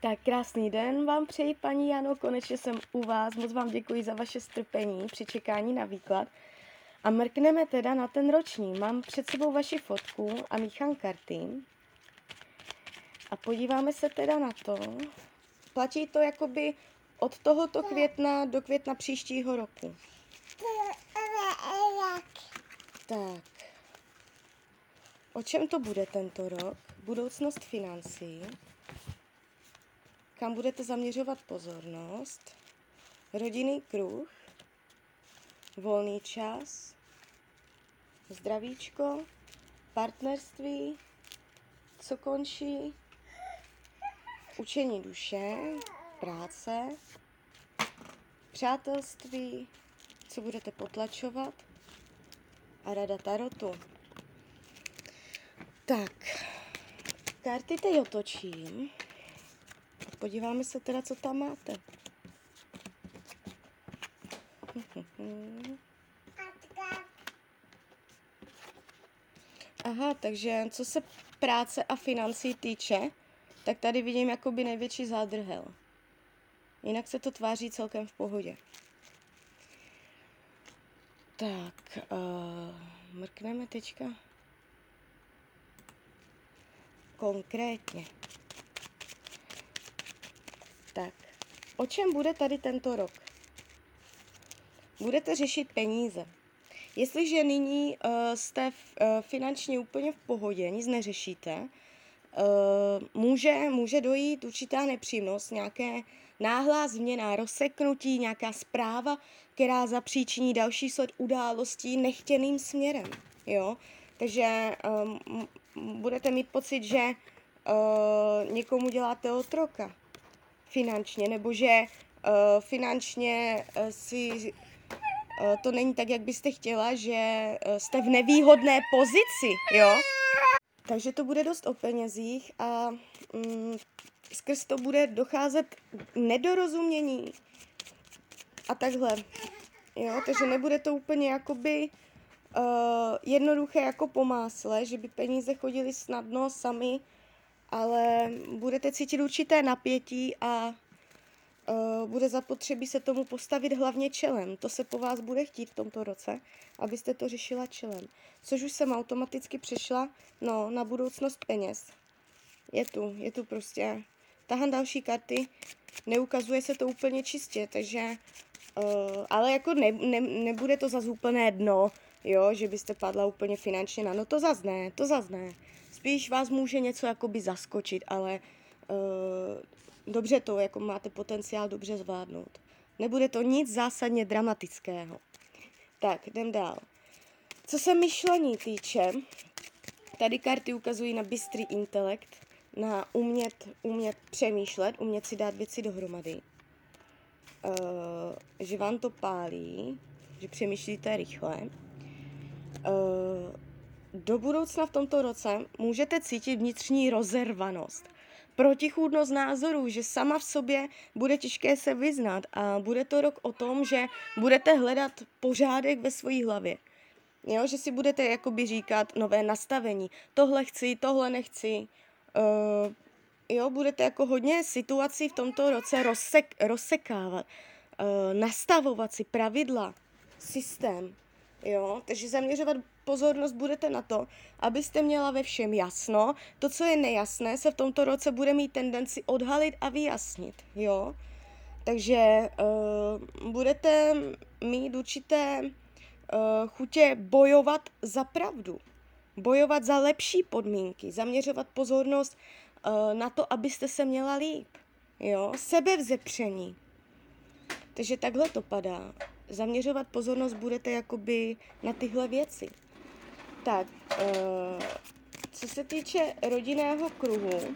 Tak krásný den vám přeji, paní Jano, konečně jsem u vás. Moc vám děkuji za vaše strpení při čekání na výklad. A mrkneme teda na ten roční. Mám před sebou vaši fotku a míchám karty. A podíváme se teda na to. Platí to jakoby od tohoto května do května příštího roku. Tak. O čem to bude tento rok? Budoucnost financí. Kam budete zaměřovat pozornost? Rodinný kruh. Volný čas. Zdravíčko. Partnerství. Co končí? Učení duše. Práce. Přátelství. Co budete potlačovat? A rada tarotu. Tak, karty teď otočím. Podíváme se teda, co tam máte. Aha, takže co se práce a financí týče, tak tady vidím jakoby největší zádrhel. Jinak se to tváří celkem v pohodě. Tak, uh, mrkneme teďka konkrétně. Tak, o čem bude tady tento rok? Budete řešit peníze. Jestliže nyní uh, jste uh, finančně úplně v pohodě, nic neřešíte, uh, může, může dojít určitá nepříjemnost, nějaké náhlá změna, rozseknutí, nějaká zpráva, která zapříčiní další sled událostí nechtěným směrem. Jo? Takže um, budete mít pocit, že uh, někomu děláte otroka finančně, nebo že uh, finančně uh, si uh, to není tak, jak byste chtěla, že uh, jste v nevýhodné pozici, jo? Takže to bude dost o penězích a um, skrz to bude docházet nedorozumění a takhle. Jo, takže nebude to úplně jakoby uh, jednoduché jako po másle, že by peníze chodily snadno sami, ale budete cítit určité napětí a uh, bude zapotřebí se tomu postavit hlavně čelem. To se po vás bude chtít v tomto roce, abyste to řešila čelem. Což už jsem automaticky přešla no, na budoucnost peněz. Je tu, je tu prostě. Tahám další karty, neukazuje se to úplně čistě, takže, uh, ale jako ne, ne, nebude to zase úplné dno, jo, že byste padla úplně finančně na, no to zas ne, to zas ne. Spíš vás může něco jakoby zaskočit, ale uh, dobře to, jako máte potenciál dobře zvládnout. Nebude to nic zásadně dramatického. Tak, jdem dál. Co se myšlení týče, tady karty ukazují na bystrý intelekt, na umět, umět přemýšlet, umět si dát věci dohromady. Uh, že vám to pálí, že přemýšlíte rychle. Eh, do budoucna v tomto roce můžete cítit vnitřní rozervanost, protichůdnost názorů, že sama v sobě bude těžké se vyznat a bude to rok o tom, že budete hledat pořádek ve své hlavě. Jo, že si budete jakoby říkat nové nastavení. Tohle chci, tohle nechci. Uh, jo, budete jako hodně situací v tomto roce rozsek, rozsekávat. Uh, nastavovat si pravidla, systém. Jo, takže zaměřovat pozornost budete na to, abyste měla ve všem jasno. To, co je nejasné, se v tomto roce bude mít tendenci odhalit a vyjasnit. Jo, takže uh, budete mít určité uh, chutě bojovat za pravdu, bojovat za lepší podmínky, zaměřovat pozornost uh, na to, abyste se měla líp. Jo, sebevzepření. Takže takhle to padá zaměřovat pozornost budete jakoby na tyhle věci. Tak, uh, co se týče rodinného kruhu,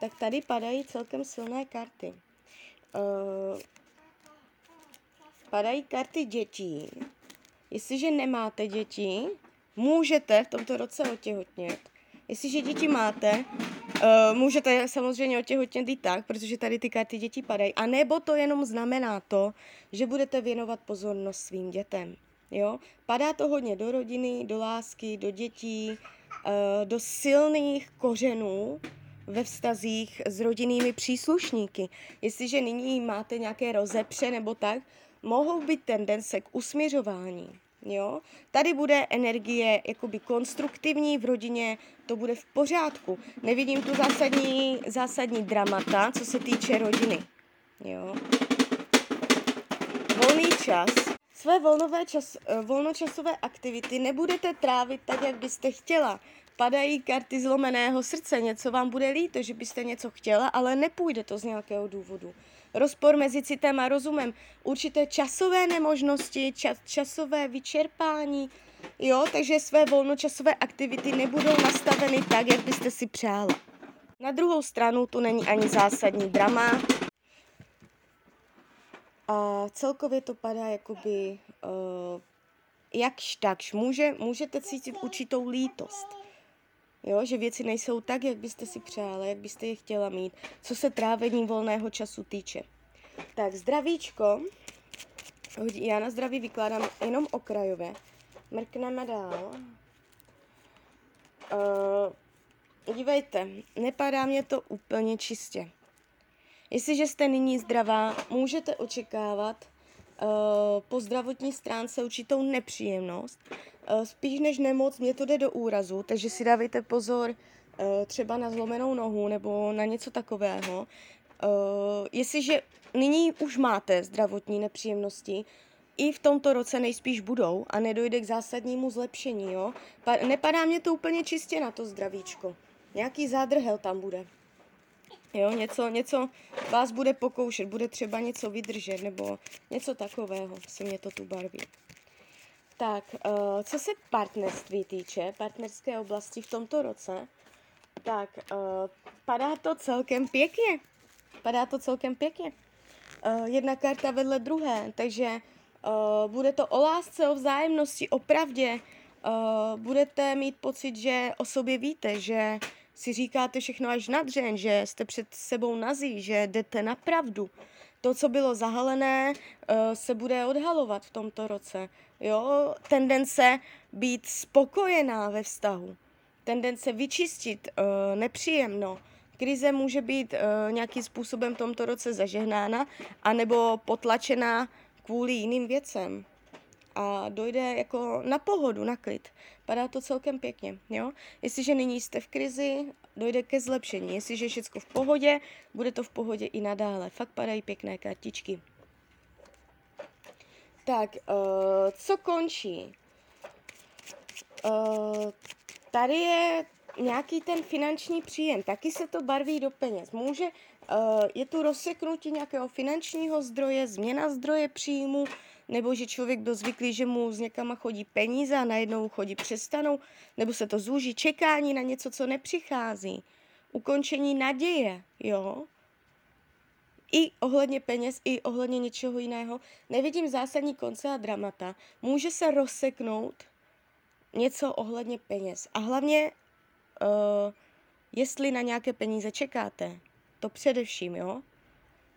tak tady padají celkem silné karty. Uh, padají karty dětí. Jestliže nemáte děti, můžete v tomto roce otěhotnět. Jestliže děti máte, Uh, můžete samozřejmě otěhotnět i tak, protože tady ty karty dětí padají. A nebo to jenom znamená to, že budete věnovat pozornost svým dětem. Jo? Padá to hodně do rodiny, do lásky, do dětí, uh, do silných kořenů, ve vztazích s rodinnými příslušníky. Jestliže nyní máte nějaké rozepře nebo tak, mohou být tendence k usměřování. Jo? Tady bude energie jakoby konstruktivní v rodině, to bude v pořádku. Nevidím tu zásadní, zásadní dramata, co se týče rodiny. Jo? Volný čas. Své volnové čas, eh, volnočasové aktivity nebudete trávit tak, jak byste chtěla. Padají karty zlomeného srdce, něco vám bude líto, že byste něco chtěla, ale nepůjde to z nějakého důvodu rozpor mezi citem a rozumem, určité časové nemožnosti, čas, časové vyčerpání, jo, takže své volnočasové aktivity nebudou nastaveny tak, jak byste si přála. Na druhou stranu tu není ani zásadní drama. A celkově to padá jakoby uh, jakž takž. Může, můžete cítit určitou lítost. Jo, že věci nejsou tak, jak byste si přála, jak byste je chtěla mít, co se trávení volného času týče. Tak zdravíčko. Já na zdraví vykládám jenom okrajové. Mrkneme dál. Uh, dívejte, nepadá mě to úplně čistě. Jestliže jste nyní zdravá, můžete očekávat uh, po zdravotní stránce určitou nepříjemnost. Uh, spíš než nemoc, mě to jde do úrazu, takže si dávejte pozor uh, třeba na zlomenou nohu nebo na něco takového. Uh, jestliže nyní už máte zdravotní nepříjemnosti, i v tomto roce nejspíš budou a nedojde k zásadnímu zlepšení, jo. Pa- nepadá mě to úplně čistě na to zdravíčko. Nějaký zádrhel tam bude. Jo, něco, něco vás bude pokoušet, bude třeba něco vydržet, nebo něco takového se mě to tu barví. Tak, uh, co se partnerství týče, partnerské oblasti v tomto roce, tak uh, padá to celkem pěkně. Padá to celkem pěkně. Uh, jedna karta vedle druhé, takže bude to o lásce, o vzájemnosti, o pravdě. Budete mít pocit, že o sobě víte, že si říkáte všechno až nadřen, že jste před sebou nazí, že jdete na pravdu. To, co bylo zahalené, se bude odhalovat v tomto roce. Jo, tendence být spokojená ve vztahu, tendence vyčistit uh, nepříjemno, krize může být uh, nějakým způsobem v tomto roce zažehnána anebo potlačená kvůli jiným věcem. A dojde jako na pohodu, na klid. Padá to celkem pěkně, jo? Jestliže nyní jste v krizi, dojde ke zlepšení. Jestliže je všechno v pohodě, bude to v pohodě i nadále. Fakt padají pěkné kartičky. Tak, uh, co končí? Uh, tady je nějaký ten finanční příjem, taky se to barví do peněz. Může, uh, je tu rozseknutí nějakého finančního zdroje, změna zdroje příjmu, nebo že člověk byl zvyklý, že mu z někama chodí peníze a najednou chodí přestanou, nebo se to zúží čekání na něco, co nepřichází. Ukončení naděje, jo. I ohledně peněz, i ohledně něčeho jiného. Nevidím zásadní konce a dramata. Může se rozseknout něco ohledně peněz. A hlavně uh, jestli na nějaké peníze čekáte. To především, jo?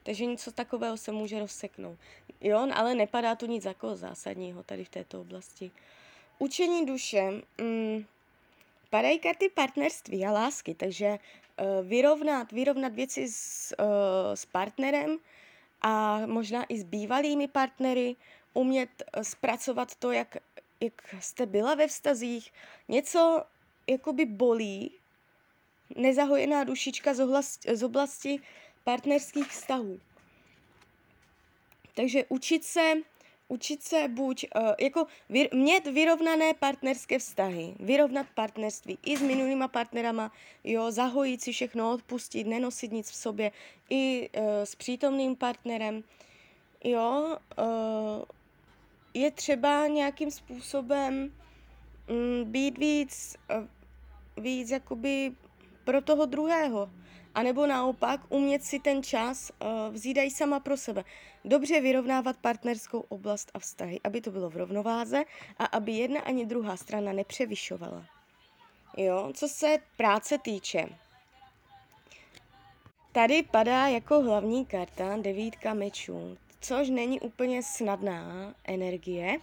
Takže něco takového se může rozseknout. Jo, ale nepadá tu nic jako zásadního tady v této oblasti. Učení duše. Mm, padají karty partnerství a lásky, takže vyrovnat, vyrovnat věci s, uh, s partnerem a možná i s bývalými partnery, umět uh, zpracovat to, jak, jak jste byla ve vztazích, něco jakoby bolí nezahojená dušička z oblasti, z oblasti partnerských vztahů. Takže učit se, učit se buď, uh, jako vy, mět vyrovnané partnerské vztahy, vyrovnat partnerství i s minulýma partnerama, jo, zahojit si všechno, odpustit, nenosit nic v sobě, i uh, s přítomným partnerem, jo, uh, je třeba nějakým způsobem um, být víc uh, víc jakoby pro toho druhého. A nebo naopak umět si ten čas uh, vzít i sama pro sebe. Dobře vyrovnávat partnerskou oblast a vztahy, aby to bylo v rovnováze a aby jedna ani druhá strana nepřevyšovala. Jo, co se práce týče. Tady padá jako hlavní karta devítka mečů, což není úplně snadná energie.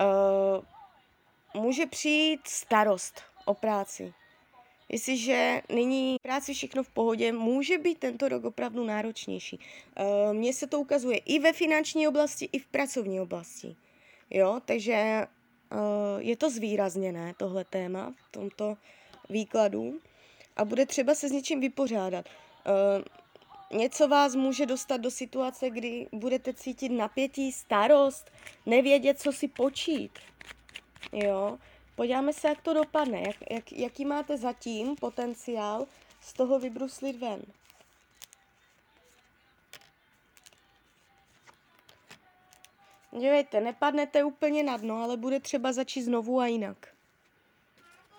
Uh, může přijít starost o práci. Jestliže nyní práci všechno v pohodě, může být tento rok opravdu náročnější. Uh, Mně se to ukazuje i ve finanční oblasti, i v pracovní oblasti. Jo, takže uh, je to zvýrazněné, tohle téma v tomto výkladu a bude třeba se s něčím vypořádat. Uh, něco vás může dostat do situace, kdy budete cítit napětí, starost, nevědět, co si počít. Jo, podíváme se, jak to dopadne, jak, jak, jaký máte zatím potenciál z toho vybruslit ven. Dívejte, nepadnete úplně na dno, ale bude třeba začít znovu a jinak.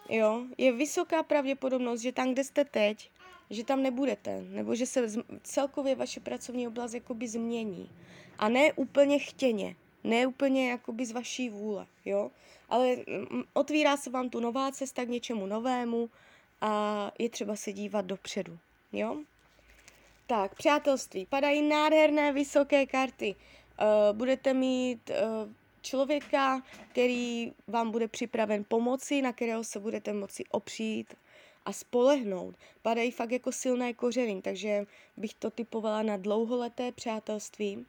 Jo, je vysoká pravděpodobnost, že tam, kde jste teď, že tam nebudete, nebo že se celkově vaše pracovní oblast jakoby změní. A ne úplně chtěně, ne úplně jakoby z vaší vůle, jo. Ale mm, otvírá se vám tu nová cesta k něčemu novému a je třeba se dívat dopředu, jo. Tak, přátelství. Padají nádherné vysoké karty. Uh, budete mít uh, člověka, který vám bude připraven pomoci, na kterého se budete moci opřít a spolehnout. Padají fakt jako silné kořeny, takže bych to typovala na dlouholeté přátelství.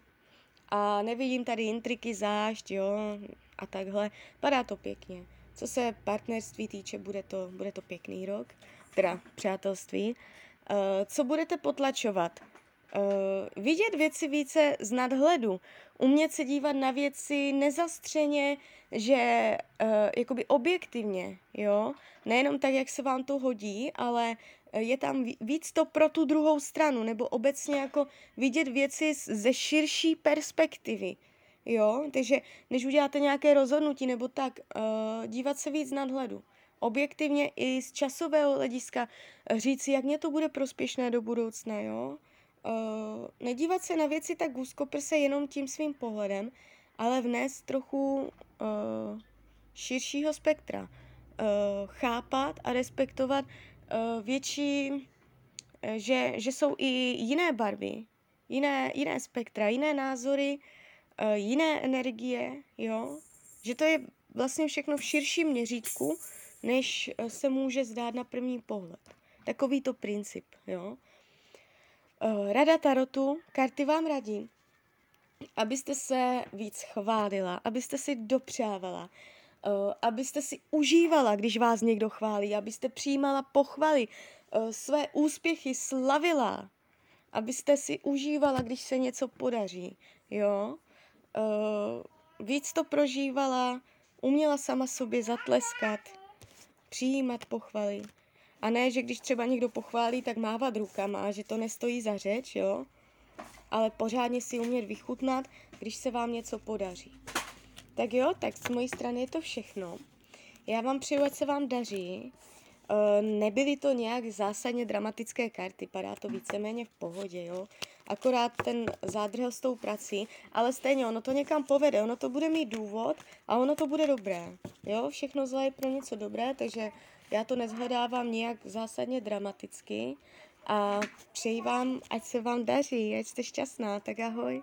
A nevidím tady intriky, zášť, jo, a takhle. Padá to pěkně. Co se partnerství týče, bude to, bude to pěkný rok, teda přátelství. Uh, co budete potlačovat? Uh, vidět věci více z nadhledu, umět se dívat na věci nezastřeně, že uh, jakoby objektivně, jo, nejenom tak, jak se vám to hodí, ale je tam víc to pro tu druhou stranu, nebo obecně jako vidět věci ze širší perspektivy, jo, takže než uděláte nějaké rozhodnutí nebo tak, uh, dívat se víc nadhledu objektivně i z časového hlediska říci, jak mě to bude prospěšné do budoucna, jo. Nedívat se na věci tak úzkoprse jenom tím svým pohledem, ale vnést trochu širšího spektra. Chápat a respektovat větší, uh, že, že jsou i jiné barvy, jiné, jiné spektra, jiné názory, uh, jiné energie, jo? Že to je vlastně všechno v širším měřítku, než se může zdát na první pohled. Takový to princip, jo? Rada Tarotu, karty vám radí, abyste se víc chválila, abyste si dopřávala, abyste si užívala, když vás někdo chválí, abyste přijímala pochvaly, uh, své úspěchy slavila, abyste si užívala, když se něco podaří, jo. Uh, víc to prožívala, uměla sama sobě zatleskat, přijímat pochvaly. A ne, že když třeba někdo pochválí, tak mávat rukama, že to nestojí za řeč, jo. Ale pořádně si umět vychutnat, když se vám něco podaří. Tak jo, tak z mojí strany je to všechno. Já vám přeju, ať se vám daří. E, nebyly to nějak zásadně dramatické karty, padá to víceméně v pohodě, jo. Akorát ten zádrhel s tou prací, ale stejně ono to někam povede, ono to bude mít důvod a ono to bude dobré. Jo, všechno zlé je pro něco dobré, takže já to nezhledávám nějak zásadně dramaticky a přeji vám, ať se vám daří, ať jste šťastná, tak ahoj.